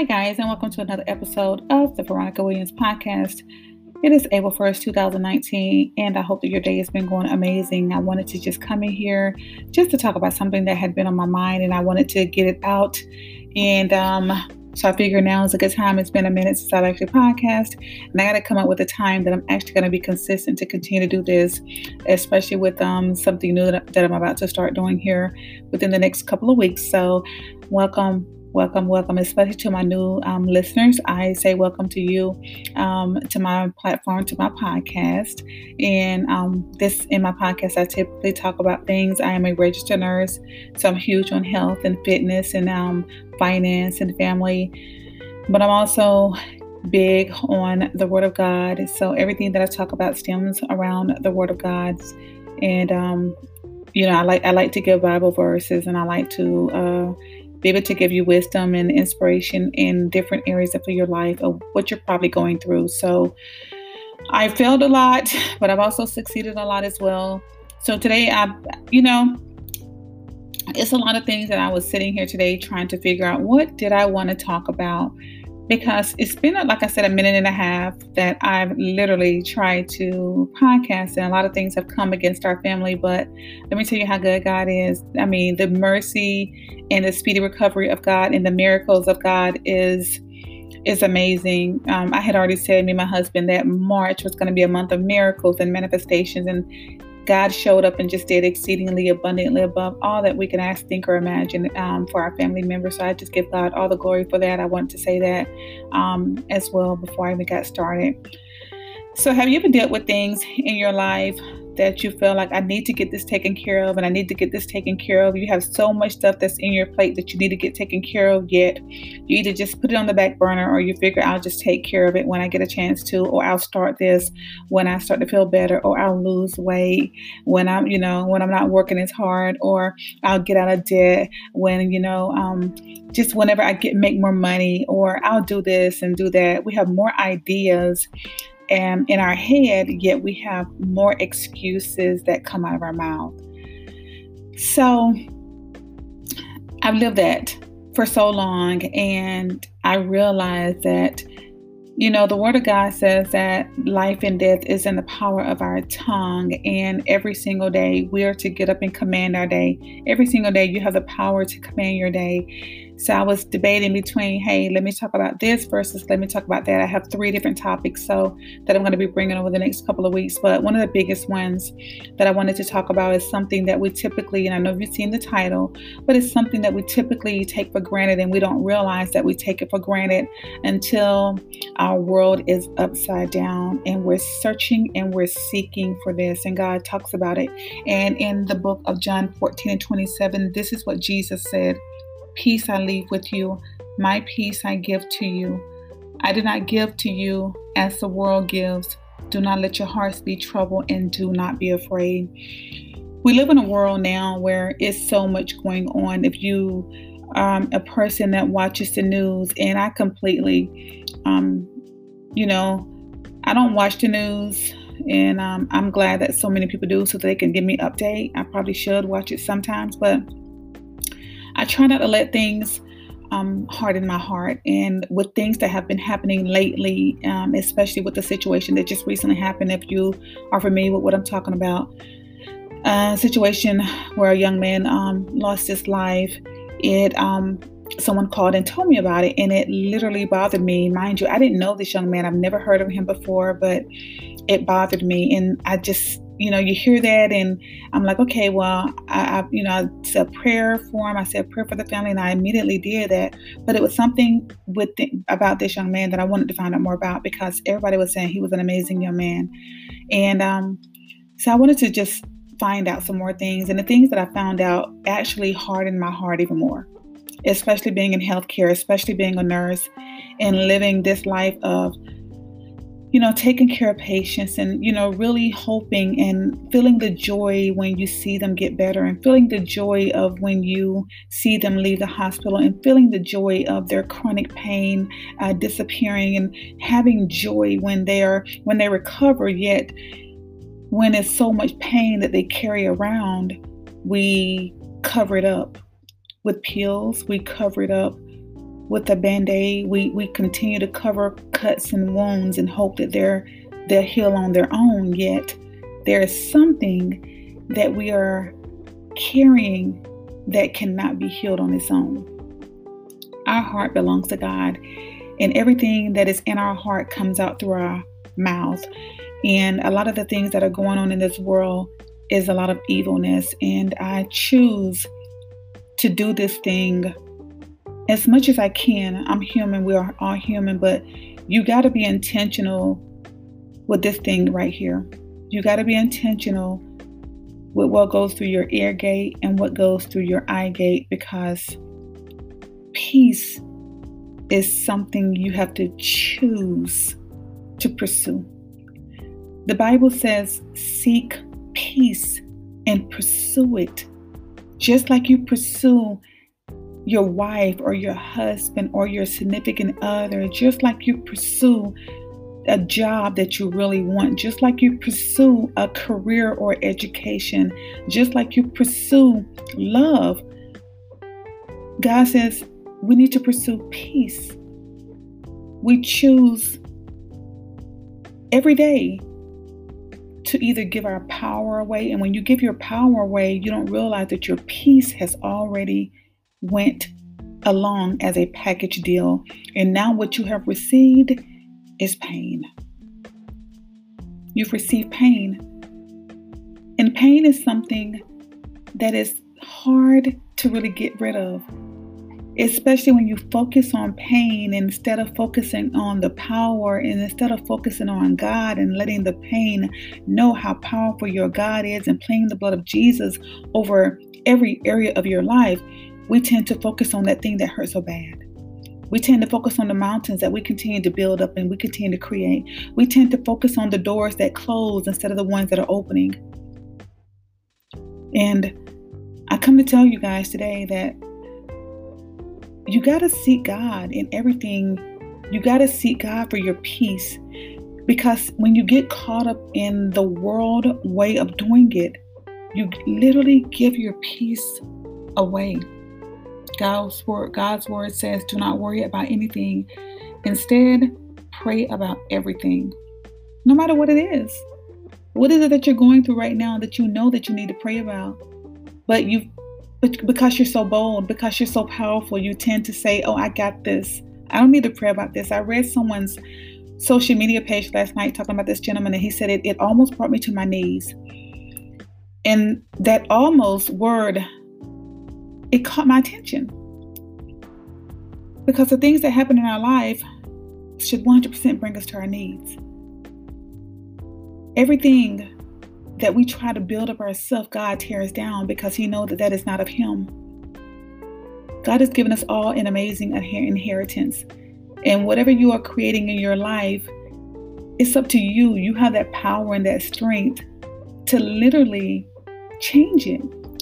Hi, guys, and welcome to another episode of the Veronica Williams podcast. It is April 1st, 2019, and I hope that your day has been going amazing. I wanted to just come in here just to talk about something that had been on my mind, and I wanted to get it out. And um, so I figure now is a good time. It's been a minute since I've actually podcast, and I got to come up with a time that I'm actually going to be consistent to continue to do this, especially with um, something new that, that I'm about to start doing here within the next couple of weeks. So, welcome welcome, welcome, especially to my new um, listeners. I say welcome to you um, to my platform, to my podcast. And um, this in my podcast, I typically talk about things. I am a registered nurse, so I'm huge on health and fitness and um, finance and family. But I'm also big on the Word of God. So everything that I talk about stems around the Word of God. And um, you know, I like I like to give Bible verses, and I like to uh, be able to give you wisdom and inspiration in different areas of your life of what you're probably going through. So I failed a lot, but I've also succeeded a lot as well. So today I you know, it's a lot of things that I was sitting here today trying to figure out what did I want to talk about because it's been, like I said, a minute and a half that I've literally tried to podcast, and a lot of things have come against our family. But let me tell you how good God is. I mean, the mercy and the speedy recovery of God and the miracles of God is is amazing. Um, I had already said, me and my husband, that March was going to be a month of miracles and manifestations, and God showed up and just did exceedingly abundantly above all that we can ask, think, or imagine um, for our family members. So I just give God all the glory for that. I want to say that um, as well before I even got started. So, have you ever dealt with things in your life that you feel like I need to get this taken care of and I need to get this taken care of. You have so much stuff that's in your plate that you need to get taken care of, yet you either just put it on the back burner or you figure I'll just take care of it when I get a chance to, or I'll start this when I start to feel better, or I'll lose weight when I'm, you know, when I'm not working as hard, or I'll get out of debt when, you know, um, just whenever I get make more money, or I'll do this and do that. We have more ideas and in our head, yet we have more excuses that come out of our mouth. So I've lived that for so long, and I realized that, you know, the Word of God says that life and death is in the power of our tongue, and every single day we are to get up and command our day. Every single day you have the power to command your day. So I was debating between, hey, let me talk about this versus let me talk about that. I have three different topics so that I'm going to be bringing over the next couple of weeks. But one of the biggest ones that I wanted to talk about is something that we typically, and I know you've seen the title, but it's something that we typically take for granted and we don't realize that we take it for granted until our world is upside down and we're searching and we're seeking for this. And God talks about it. And in the book of John 14 and 27, this is what Jesus said. Peace I leave with you, my peace I give to you. I do not give to you as the world gives. Do not let your hearts be troubled and do not be afraid. We live in a world now where it's so much going on. If you um, a person that watches the news, and I completely, um, you know, I don't watch the news, and um, I'm glad that so many people do, so they can give me update. I probably should watch it sometimes, but I try not to let things um, harden my heart. And with things that have been happening lately, um, especially with the situation that just recently happened, if you are familiar with what I'm talking about, a situation where a young man um, lost his life. It um, someone called and told me about it, and it literally bothered me. Mind you, I didn't know this young man. I've never heard of him before, but it bothered me, and I just you know, you hear that, and I'm like, okay, well, I, I, you know, I said prayer for him. I said prayer for the family, and I immediately did that. But it was something with the, about this young man that I wanted to find out more about because everybody was saying he was an amazing young man, and um, so I wanted to just find out some more things. And the things that I found out actually hardened my heart even more, especially being in healthcare, especially being a nurse, and living this life of you know, taking care of patients and, you know, really hoping and feeling the joy when you see them get better and feeling the joy of when you see them leave the hospital and feeling the joy of their chronic pain uh, disappearing and having joy when they are, when they recover, yet when it's so much pain that they carry around, we cover it up with pills, we cover it up with a band-aid. We we continue to cover cuts and wounds and hope that they're they'll heal on their own, yet there is something that we are carrying that cannot be healed on its own. Our heart belongs to God, and everything that is in our heart comes out through our mouth. And a lot of the things that are going on in this world is a lot of evilness. And I choose to do this thing as much as I can. I'm human, we are all human, but you got to be intentional with this thing right here. You got to be intentional with what goes through your ear gate and what goes through your eye gate because peace is something you have to choose to pursue. The Bible says, seek peace and pursue it. Just like you pursue your wife or your husband or your significant other, just like you pursue a job that you really want, just like you pursue a career or education, just like you pursue love. God says we need to pursue peace. We choose every day to either give our power away and when you give your power away you don't realize that your peace has already went along as a package deal and now what you have received is pain. You've received pain. And pain is something that is hard to really get rid of especially when you focus on pain instead of focusing on the power and instead of focusing on God and letting the pain know how powerful your God is and playing the blood of Jesus over every area of your life, we tend to focus on that thing that hurts so bad. We tend to focus on the mountains that we continue to build up and we continue to create. We tend to focus on the doors that close instead of the ones that are opening. And I come to tell you guys today that you got to seek God in everything. You got to seek God for your peace. Because when you get caught up in the world way of doing it, you literally give your peace away. God's word, God's word says, do not worry about anything. Instead, pray about everything, no matter what it is. What is it that you're going through right now that you know that you need to pray about? But you've but because you're so bold, because you're so powerful, you tend to say, Oh, I got this. I don't need to pray about this. I read someone's social media page last night talking about this gentleman, and he said it, it almost brought me to my knees. And that almost word, it caught my attention. Because the things that happen in our life should 100% bring us to our needs. Everything that we try to build up ourselves, God tears down because He knows that that is not of Him. God has given us all an amazing inheritance. And whatever you are creating in your life, it's up to you. You have that power and that strength to literally change it.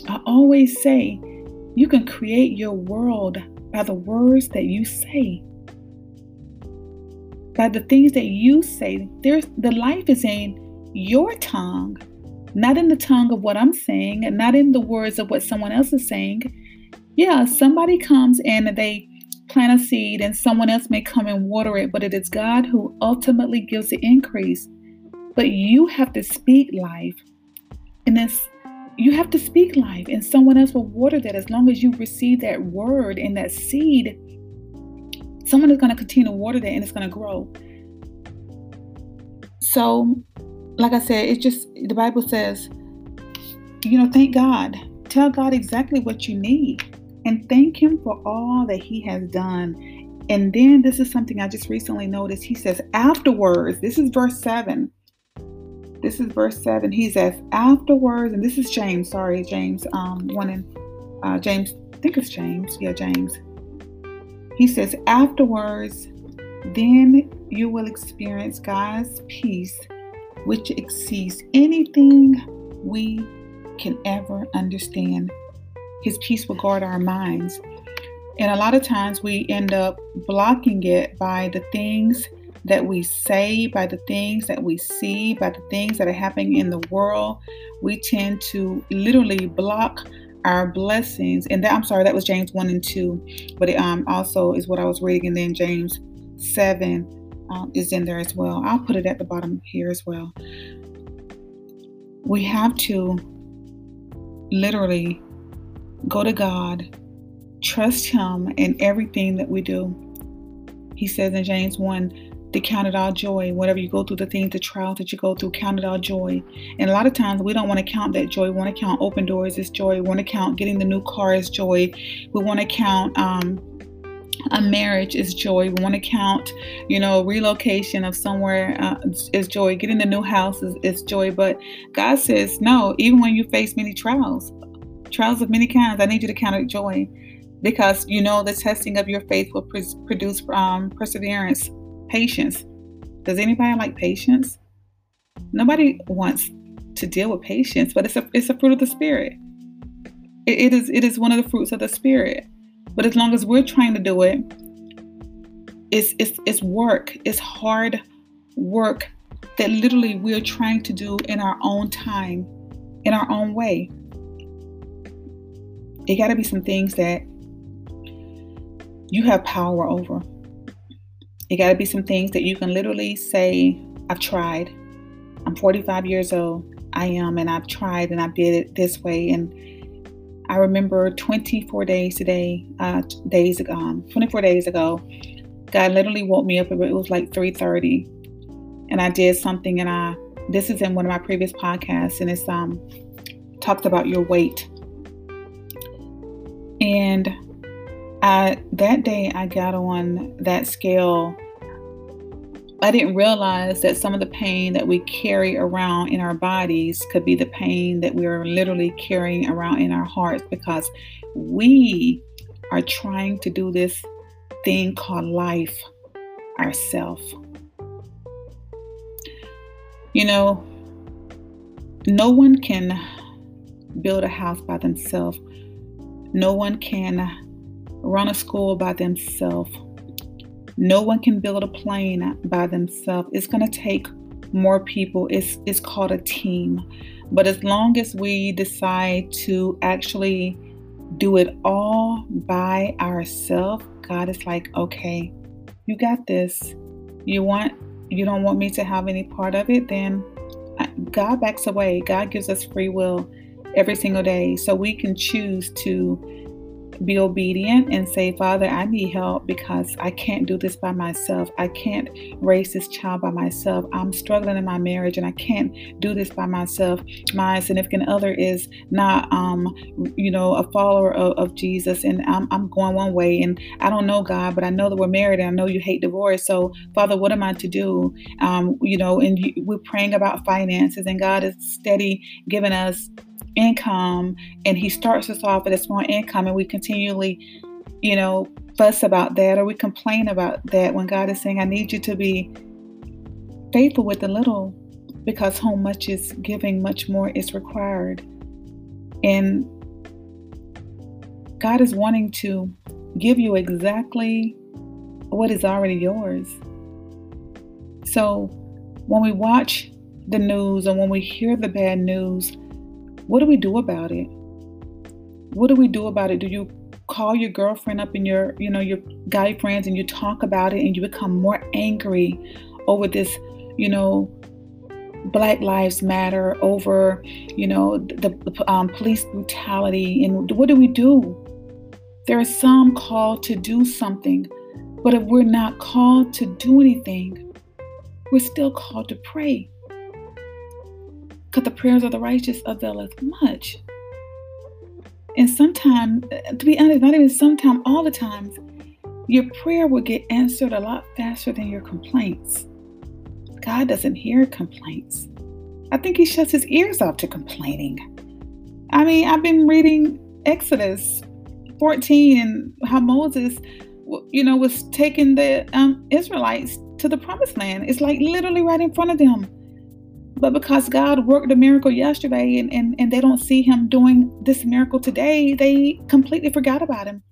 I always say, you can create your world by the words that you say. By the things that you say. There's the life is in your tongue not in the tongue of what I'm saying, not in the words of what someone else is saying. Yeah, somebody comes and they plant a seed, and someone else may come and water it, but it is God who ultimately gives the increase. But you have to speak life. And this you have to speak life, and someone else will water that as long as you receive that word and that seed. Someone is going to continue to water that and it's going to grow. So like I said, it's just the Bible says, you know, thank God. Tell God exactly what you need and thank Him for all that He has done. And then this is something I just recently noticed. He says, afterwards, this is verse 7. This is verse 7. He says, afterwards, and this is James, sorry, James, um, one in uh, James, I think it's James. Yeah, James. He says, afterwards, then you will experience God's peace which exceeds anything we can ever understand. His peace will guard our minds. And a lot of times we end up blocking it by the things that we say, by the things that we see, by the things that are happening in the world. We tend to literally block our blessings, and that I'm sorry, that was James 1 and 2, but it um, also is what I was reading, and then James 7 um, is in there as well. I'll put it at the bottom here as well. We have to literally go to God, trust Him in everything that we do. He says in James 1 to count it all joy. Whatever you go through, the things, the trials that you go through, count it all joy. And a lot of times we don't want to count that joy. We want to count open doors as joy. We want to count getting the new car as joy. We want to count um, a marriage is joy. We want to count, you know, relocation of somewhere uh, is joy. Getting the new house is, is joy. But God says, no, even when you face many trials, trials of many kinds, I need you to count it joy because you know the testing of your faith will produce um, perseverance Patience. Does anybody like patience? Nobody wants to deal with patience, but it's a it's a fruit of the spirit. It, it is it is one of the fruits of the spirit. But as long as we're trying to do it, it's it's it's work. It's hard work that literally we're trying to do in our own time, in our own way. It got to be some things that you have power over. It got to be some things that you can literally say, I've tried. I'm 45 years old. I am, and I've tried and I did it this way. And I remember 24 days today, uh, days ago, um, 24 days ago, God literally woke me up. It was like 3:30, and I did something. And I, this is in one of my previous podcasts, and it's um talked about your weight. And I that day I got on that scale. I didn't realize that some of the pain that we carry around in our bodies could be the pain that we are literally carrying around in our hearts because we are trying to do this thing called life ourselves. You know, no one can build a house by themselves. No one can run a school by themselves. No one can build a plane by themselves. It's going to take more people. It's, it's called a team. But as long as we decide to actually do it all by ourselves, God is like, okay, you got this. You want, you don't want me to have any part of it, then uh, God backs away. God gives us free will every single day. So we can choose to be obedient and say, Father, I need help because I can't do this by myself. I can't raise this child by myself. I'm struggling in my marriage and I can't do this by myself. My significant other is not, um, you know, a follower of, of Jesus and I'm, I'm going one way and I don't know God, but I know that we're married and I know you hate divorce. So, Father, what am I to do? Um, you know, and we're praying about finances and God is steady giving us income and he starts us off at a small income and we continually, you know, fuss about that or we complain about that when God is saying, I need you to be faithful with the little because how much is giving, much more is required. And God is wanting to give you exactly what is already yours. So when we watch the news and when we hear the bad news, what do we do about it? What do we do about it? Do you call your girlfriend up and your, you know, your guy friends and you talk about it and you become more angry over this, you know, Black Lives Matter, over, you know, the, the um, police brutality. And what do we do? There are some called to do something, but if we're not called to do anything, we're still called to pray. Because the prayers of the righteous availeth much. And sometimes, to be honest, not even sometimes, all the times, your prayer will get answered a lot faster than your complaints. God doesn't hear complaints. I think He shuts His ears off to complaining. I mean, I've been reading Exodus 14 and how Moses, you know, was taking the um, Israelites to the promised land. It's like literally right in front of them. But because God worked a miracle yesterday and, and, and they don't see him doing this miracle today, they completely forgot about him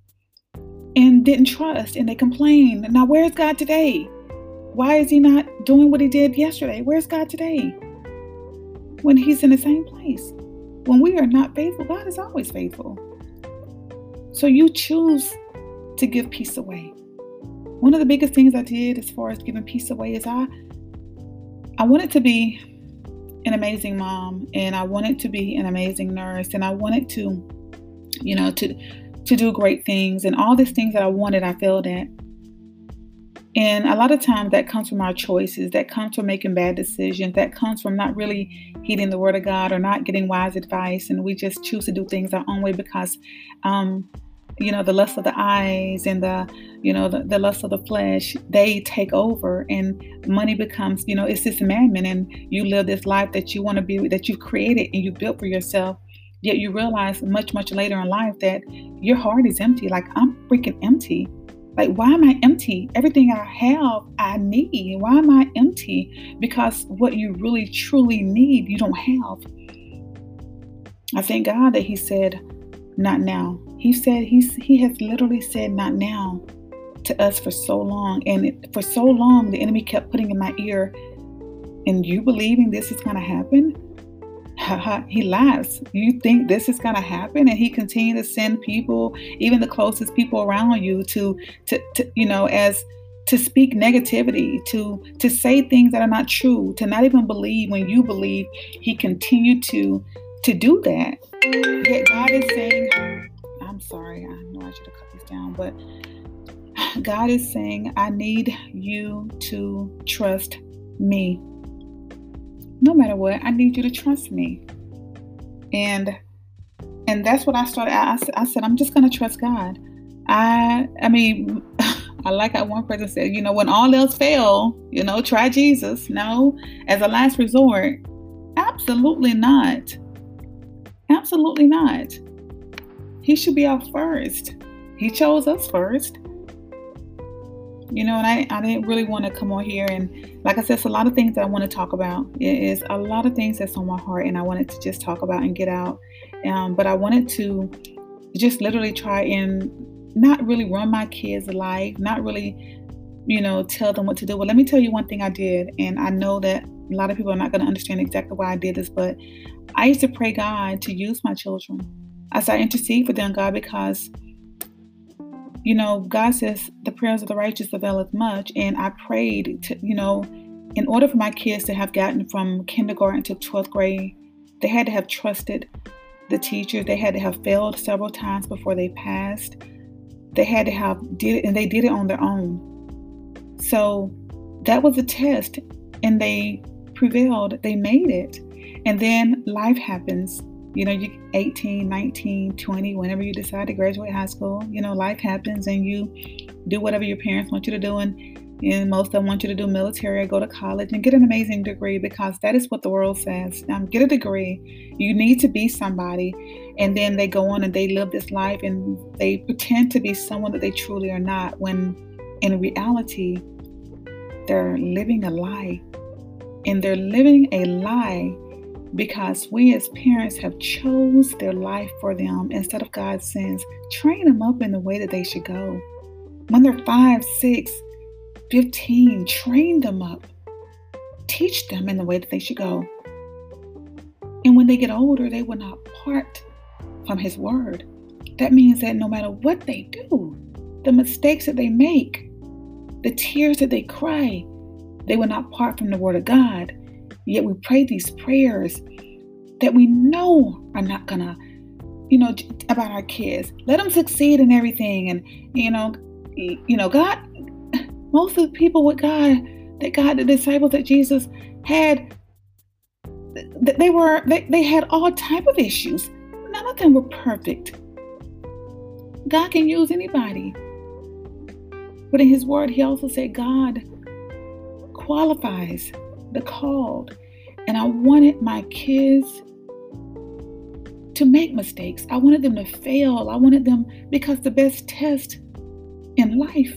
and didn't trust and they complained. Now, where's God today? Why is he not doing what he did yesterday? Where's God today? When he's in the same place. when we are not faithful, God is always faithful. So you choose to give peace away. One of the biggest things I did as far as giving peace away is I I wanted to be an amazing mom and I wanted to be an amazing nurse and I wanted to you know to to do great things and all these things that I wanted I failed at. And a lot of times that comes from our choices, that comes from making bad decisions, that comes from not really heeding the word of God or not getting wise advice. And we just choose to do things our own way because, um, you know, the lust of the eyes and the, you know, the, the lust of the flesh, they take over and money becomes, you know, it's this mammon and you live this life that you want to be, that you've created and you built for yourself. Yet you realize much, much later in life that your heart is empty. Like I'm freaking empty like, why am I empty? Everything I have, I need. Why am I empty? Because what you really, truly need, you don't have. I thank God that He said, not now. He said, He's He has literally said, not now to us for so long. And it, for so long, the enemy kept putting in my ear, and you believing this is going to happen? he laughs. You think this is going to happen? And he continued to send people, even the closest people around you, to, to, to, you know, as to speak negativity, to to say things that are not true, to not even believe when you believe. He continued to to do that. Yet God is saying, I'm sorry, I know I should have cut this down, but God is saying, I need you to trust me no matter what, I need you to trust me. And and that's what I started. I, I said, I'm just gonna trust God. I I mean, I like how one person said, you know, when all else fail, you know, try Jesus. No, as a last resort, absolutely not. Absolutely not. He should be our first. He chose us first you know, and I, I didn't really want to come on here and like I said, it's a lot of things that I want to talk about. It is a lot of things that's on my heart and I wanted to just talk about and get out. Um, but I wanted to just literally try and not really run my kids' life, not really, you know, tell them what to do. Well, let me tell you one thing I did, and I know that a lot of people are not going to understand exactly why I did this, but I used to pray God to use my children. As I intercede for them, God, because you know, God says the prayers of the righteous availeth much. And I prayed to, you know, in order for my kids to have gotten from kindergarten to 12th grade, they had to have trusted the teachers. They had to have failed several times before they passed. They had to have did it, and they did it on their own. So that was a test, and they prevailed. They made it. And then life happens you know, you 18, 19, 20, whenever you decide to graduate high school, you know, life happens and you do whatever your parents want you to do. And, and most of them want you to do military or go to college and get an amazing degree because that is what the world says. Um, get a degree. You need to be somebody. And then they go on and they live this life and they pretend to be someone that they truly are not when in reality, they're living a lie. And they're living a lie because we as parents have chose their life for them instead of God sends train them up in the way that they should go. When they're 5 6 15 train them up. Teach them in the way that they should go. And when they get older they will not part from his word. That means that no matter what they do the mistakes that they make the tears that they cry they will not part from the word of god Yet we pray these prayers that we know are not gonna, you know, about our kids. Let them succeed in everything, and you know, you know, God. Most of the people with God, that God, the disciples that Jesus had, they were they, they had all type of issues. None of them were perfect. God can use anybody. But in his word, he also said God qualifies the called. And I wanted my kids to make mistakes. I wanted them to fail. I wanted them because the best test in life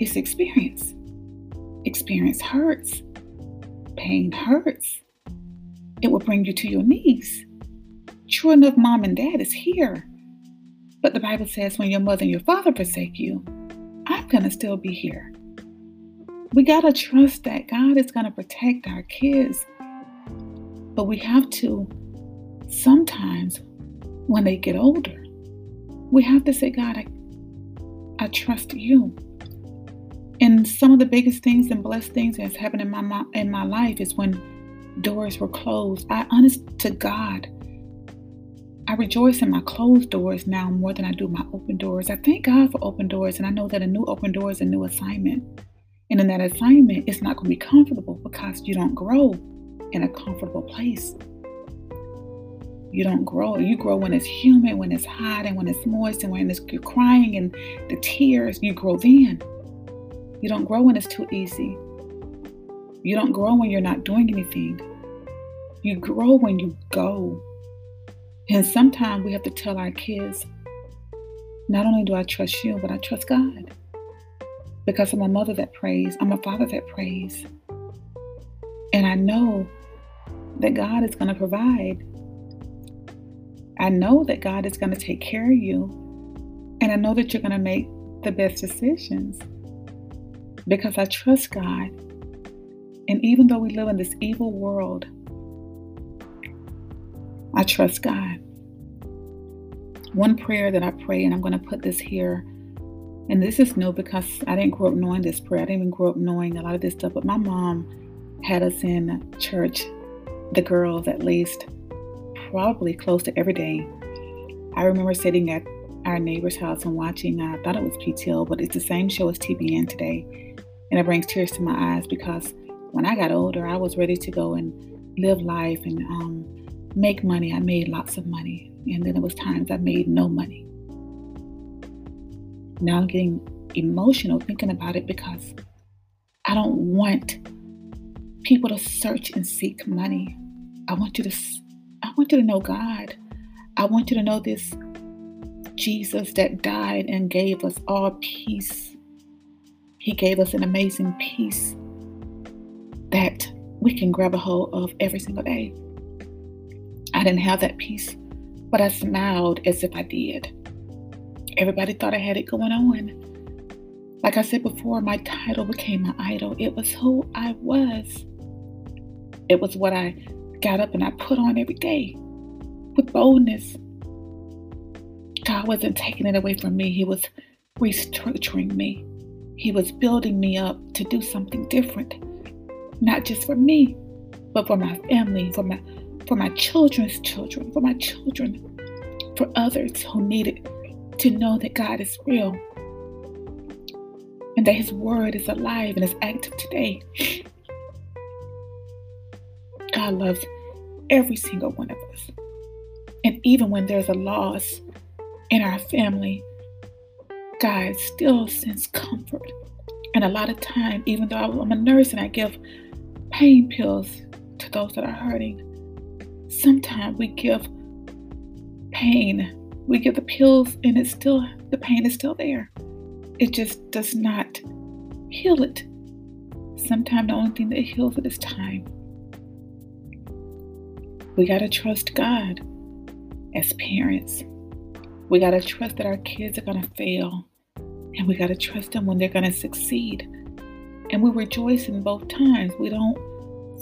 is experience. Experience hurts. Pain hurts. It will bring you to your knees. True enough, mom and dad is here. But the Bible says when your mother and your father forsake you, I'm going to still be here. We got to trust that God is going to protect our kids. But we have to sometimes when they get older, we have to say, God, I, I trust you. And some of the biggest things and blessed things that's happened in my in my life is when doors were closed. I honest to God, I rejoice in my closed doors now more than I do my open doors. I thank God for open doors, and I know that a new open door is a new assignment. And in that assignment, it's not going to be comfortable because you don't grow in a comfortable place. You don't grow. You grow when it's humid, when it's hot, and when it's moist, and when it's, you're crying and the tears, you grow then. You don't grow when it's too easy. You don't grow when you're not doing anything. You grow when you go. And sometimes we have to tell our kids, not only do I trust you, but I trust God. Because I'm a mother that prays, I'm a father that prays. And I know that God is going to provide. I know that God is going to take care of you. And I know that you're going to make the best decisions because I trust God. And even though we live in this evil world, I trust God. One prayer that I pray, and I'm going to put this here, and this is new because I didn't grow up knowing this prayer. I didn't even grow up knowing a lot of this stuff, but my mom had us in church, the girls at least, probably close to every day. I remember sitting at our neighbor's house and watching, I thought it was PTL, but it's the same show as TBN today. And it brings tears to my eyes because when I got older, I was ready to go and live life and um, make money. I made lots of money. And then there was times I made no money. Now I'm getting emotional thinking about it because I don't want people to search and seek money. I want you to I want you to know God. I want you to know this Jesus that died and gave us all peace he gave us an amazing peace that we can grab a hold of every single day. I didn't have that peace, but I smiled as if I did. Everybody thought I had it going on. Like I said before, my title became my idol. It was who I was. It was what I got up and I put on every day with boldness. God wasn't taking it away from me, He was restructuring me. He was building me up to do something different, not just for me, but for my family, for my for my children's children, for my children, for others who needed to know that God is real and that His Word is alive and is active today. God loves every single one of us. And even when there's a loss in our family, God still sends comfort. And a lot of time, even though I'm a nurse and I give pain pills to those that are hurting, sometimes we give pain. We give the pills and it's still, the pain is still there. It just does not heal it. Sometimes the only thing that heals it is time. We got to trust God as parents. We got to trust that our kids are going to fail. And we got to trust them when they're going to succeed. And we rejoice in both times. We don't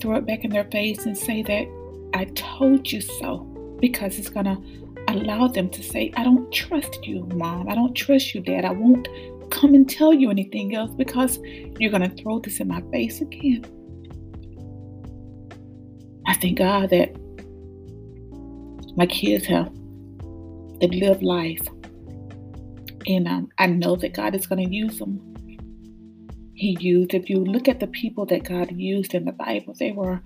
throw it back in their face and say that I told you so, because it's going to allow them to say, I don't trust you, mom. I don't trust you, dad. I won't come and tell you anything else because you're going to throw this in my face again. I thank God that my kids have They've lived life. And um, I know that God is going to use them. He used, if you look at the people that God used in the Bible, they were,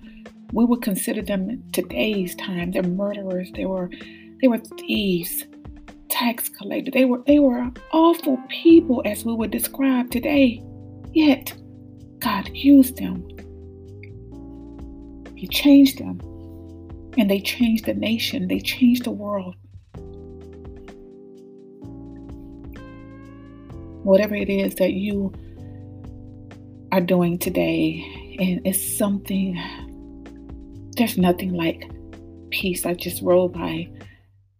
we would consider them today's time, they're murderers, they were, they were thieves, tax collectors, they were, they were awful people as we would describe today. Yet, God used them. He changed them. And they changed the nation, they changed the world. whatever it is that you are doing today, and it's something, there's nothing like peace. I just rolled by,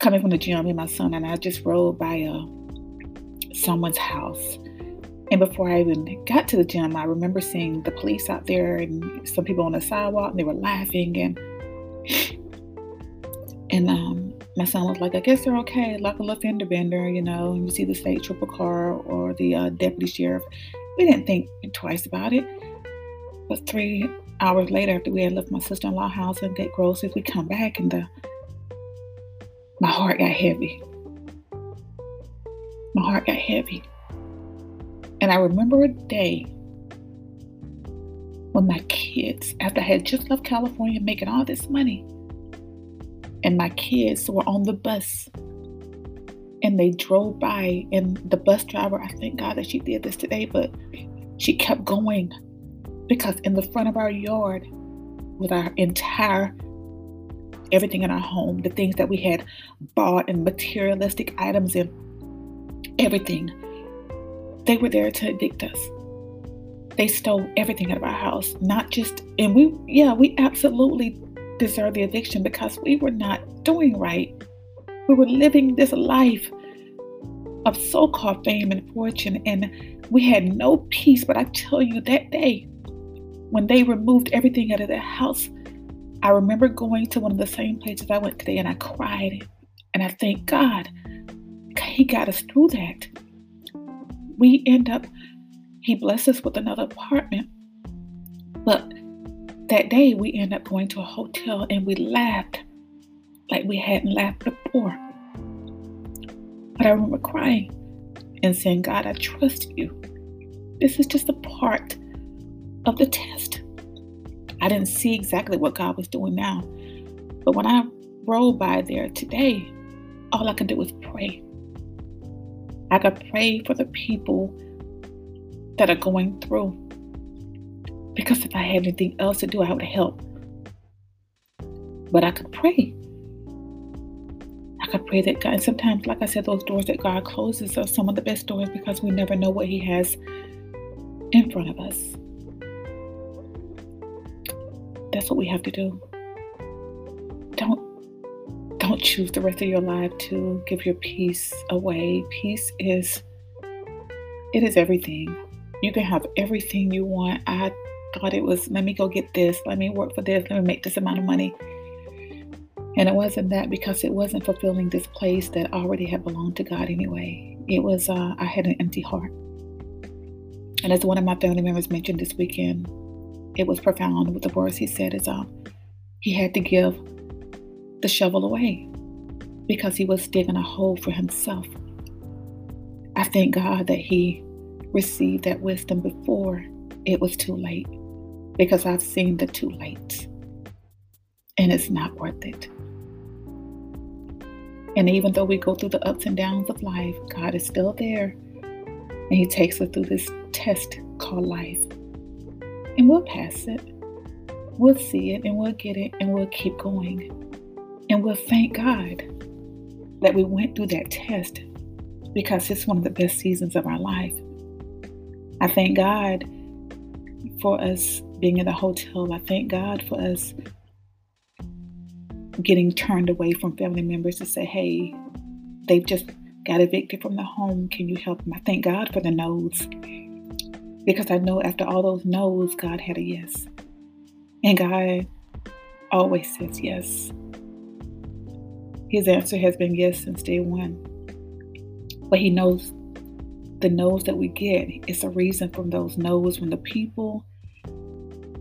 coming from the gym with my son, and I just rode by uh, someone's house. And before I even got to the gym, I remember seeing the police out there and some people on the sidewalk, and they were laughing. And and uh, my son was like, I guess they're okay, like a little fender bender, you know, and you see the state trooper car or the uh, deputy sheriff. We didn't think twice about it. But three hours later, after we had left my sister in law house and get groceries, we come back and the my heart got heavy. My heart got heavy. And I remember a day when my kids, after I had just left California making all this money, and my kids were on the bus and they drove by and the bus driver i thank god that she did this today but she kept going because in the front of our yard with our entire everything in our home the things that we had bought and materialistic items and everything they were there to evict us they stole everything out of our house not just and we yeah we absolutely deserve the eviction because we were not doing right. We were living this life of so called fame and fortune, and we had no peace. But I tell you, that day, when they removed everything out of the house, I remember going to one of the same places I went today and I cried. And I thank God, He got us through that. We end up, He blessed us with another apartment. But that day, we end up going to a hotel and we laughed like we hadn't laughed before. But I remember crying and saying, God, I trust you. This is just a part of the test. I didn't see exactly what God was doing now. But when I rolled by there today, all I could do was pray. I could pray for the people that are going through. Because if I had anything else to do, I would help. But I could pray. I could pray that God, and sometimes, like I said, those doors that God closes are some of the best doors because we never know what He has in front of us. That's what we have to do. Don't don't choose the rest of your life to give your peace away. Peace is it is everything. You can have everything you want. I thought it was, let me go get this, let me work for this, let me make this amount of money. And it wasn't that because it wasn't fulfilling this place that already had belonged to God anyway. It was, uh, I had an empty heart. And as one of my family members mentioned this weekend, it was profound with the words he said is um, he had to give the shovel away because he was digging a hole for himself. I thank God that he received that wisdom before it was too late because I've seen the too late and it's not worth it. And even though we go through the ups and downs of life, God is still there and He takes us through this test called life. And we'll pass it, we'll see it, and we'll get it, and we'll keep going. And we'll thank God that we went through that test because it's one of the best seasons of our life. I thank God for us being in the hotel. I thank God for us getting turned away from family members to say, hey, they've just got evicted from the home. Can you help them? I thank God for the no's. Because I know after all those no's, God had a yes. And God always says yes. His answer has been yes since day one. But He knows the no's that we get. It's a reason from those no's when the people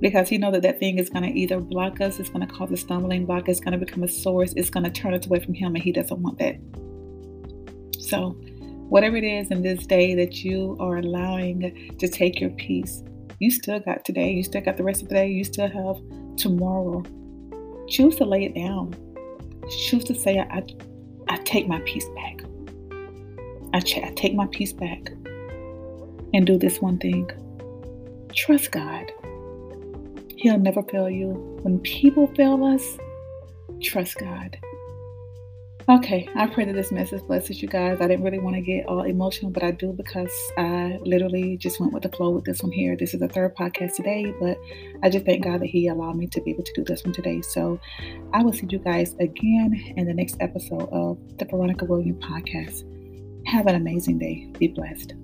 because he know that that thing is going to either block us, it's going to cause a stumbling block, it's going to become a source, it's going to turn us away from him, and he doesn't want that. So, whatever it is in this day that you are allowing to take your peace, you still got today, you still got the rest of the day, you still have tomorrow. Choose to lay it down. Choose to say, I, I take my peace back. I, ch- I take my peace back and do this one thing. Trust God. He'll never fail you. When people fail us, trust God. Okay, I pray that this message blesses you guys. I didn't really want to get all emotional, but I do because I literally just went with the flow with this one here. This is the third podcast today, but I just thank God that He allowed me to be able to do this one today. So I will see you guys again in the next episode of the Veronica Williams podcast. Have an amazing day. Be blessed.